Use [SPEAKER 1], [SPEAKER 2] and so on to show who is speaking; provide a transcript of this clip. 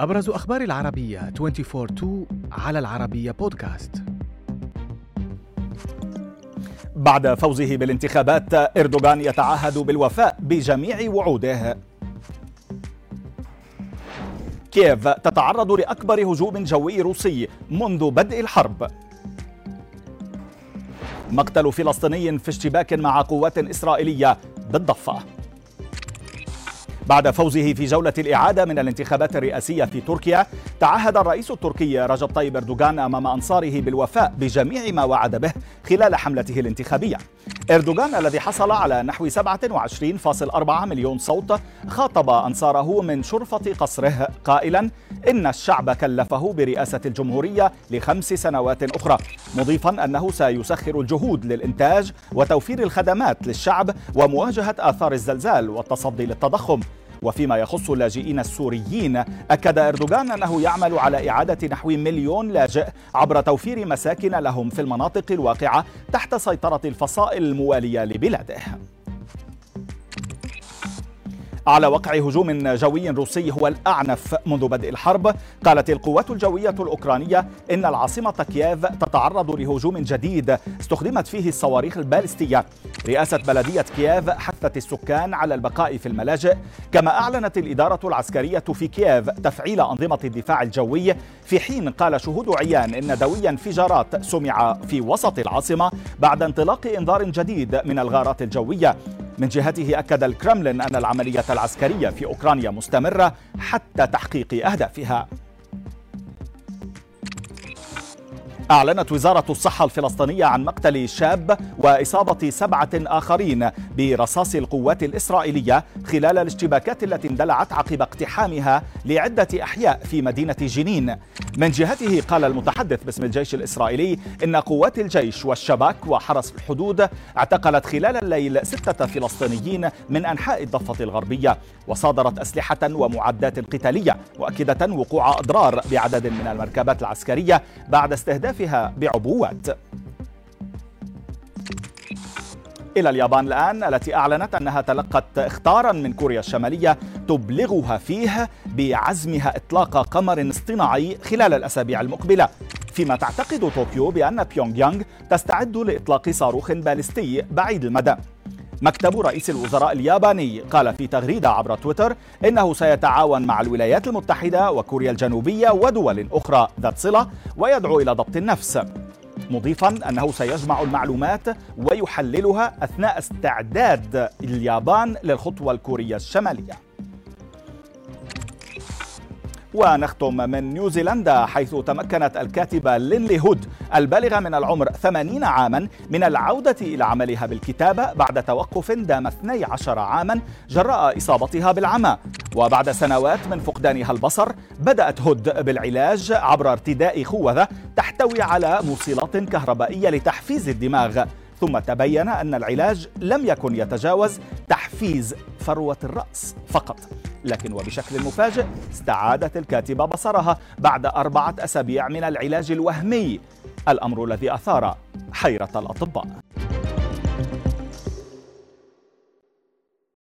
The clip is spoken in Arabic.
[SPEAKER 1] أبرز أخبار العربية 24-2 على العربية بودكاست.
[SPEAKER 2] بعد فوزه بالانتخابات إردوغان يتعهد بالوفاء بجميع وعوده. كييف تتعرض لأكبر هجوم جوي روسي منذ بدء الحرب. مقتل فلسطيني في اشتباك مع قوات إسرائيلية بالضفة. بعد فوزه في جولة الإعادة من الانتخابات الرئاسية في تركيا تعهد الرئيس التركي رجب طيب أردوغان أمام أنصاره بالوفاء بجميع ما وعد به خلال حملته الانتخابية. إردوغان الذي حصل على نحو 27.4 مليون صوت خاطب أنصاره من شرفة قصره قائلا إن الشعب كلفه برئاسة الجمهورية لخمس سنوات أخرى مضيفا أنه سيسخر الجهود للإنتاج وتوفير الخدمات للشعب ومواجهة آثار الزلزال والتصدي للتضخم. وفيما يخص اللاجئين السوريين أكد أردوغان أنه يعمل على إعادة نحو مليون لاجئ عبر توفير مساكن لهم في المناطق الواقعة تحت سيطرة الفصائل الموالية لبلاده. على وقع هجوم جوي روسي هو الأعنف منذ بدء الحرب. قالت القوات الجوية الأوكرانية إن العاصمة كييف تتعرض لهجوم جديد استخدمت فيه الصواريخ البالستية. رئاسة بلدية كييف حثت السكان على البقاء في الملاجئ. كما أعلنت الإدارة العسكرية في كييف تفعيل أنظمة الدفاع الجوي. في حين قال شهود عيان إن دوي انفجارات سمع في وسط العاصمة بعد انطلاق إنذار جديد من الغارات الجوية. من جهته أكد الكرملين أن العملية العسكرية في أوكرانيا مستمرة حتى تحقيق أهدافها. أعلنت وزارة الصحة الفلسطينية عن مقتل شاب وإصابة سبعة آخرين برصاص القوات الإسرائيلية خلال الاشتباكات التي اندلعت عقب اقتحامها لعدة أحياء في مدينة جنين. من جهته قال المتحدث باسم الجيش الإسرائيلي إن قوات الجيش والشباك وحرس الحدود اعتقلت خلال الليل ستة فلسطينيين من أنحاء الضفة الغربية وصادرت أسلحة ومعدات قتالية مؤكدة وقوع أضرار بعدد من المركبات العسكرية بعد استهداف أهدافها بعبوات. إلى اليابان الآن التي أعلنت أنها تلقت إخطارا من كوريا الشمالية تبلغها فيه بعزمها إطلاق قمر اصطناعي خلال الأسابيع المقبلة. فيما تعتقد طوكيو بأن بيونغ يانغ تستعد لإطلاق صاروخ باليستي بعيد المدى. مكتب رئيس الوزراء الياباني قال في تغريدة عبر تويتر إنه سيتعاون مع الولايات المتحدة وكوريا الجنوبية ودول أخرى ذات صلة ويدعو إلى ضبط النفس. مضيفا أنه سيجمع المعلومات ويحللها أثناء استعداد اليابان للخطوة الكورية الشمالية. ونختم من نيوزيلندا حيث تمكنت الكاتبة لينلي هود البالغة من العمر 80 عاما من العودة إلى عملها بالكتابة بعد توقف دام 12 عاما جراء إصابتها بالعمى. وبعد سنوات من فقدانها البصر بدأت هود بالعلاج عبر ارتداء خوذة تحتوي على موصلات كهربائية لتحفيز الدماغ. ثم تبين أن العلاج لم يكن يتجاوز تحفيز فروة الرأس فقط. لكن وبشكل مفاجئ استعادت الكاتبة بصرها بعد أربعة أسابيع من العلاج الوهمي. الأمر الذي أثار حيرة الأطباء.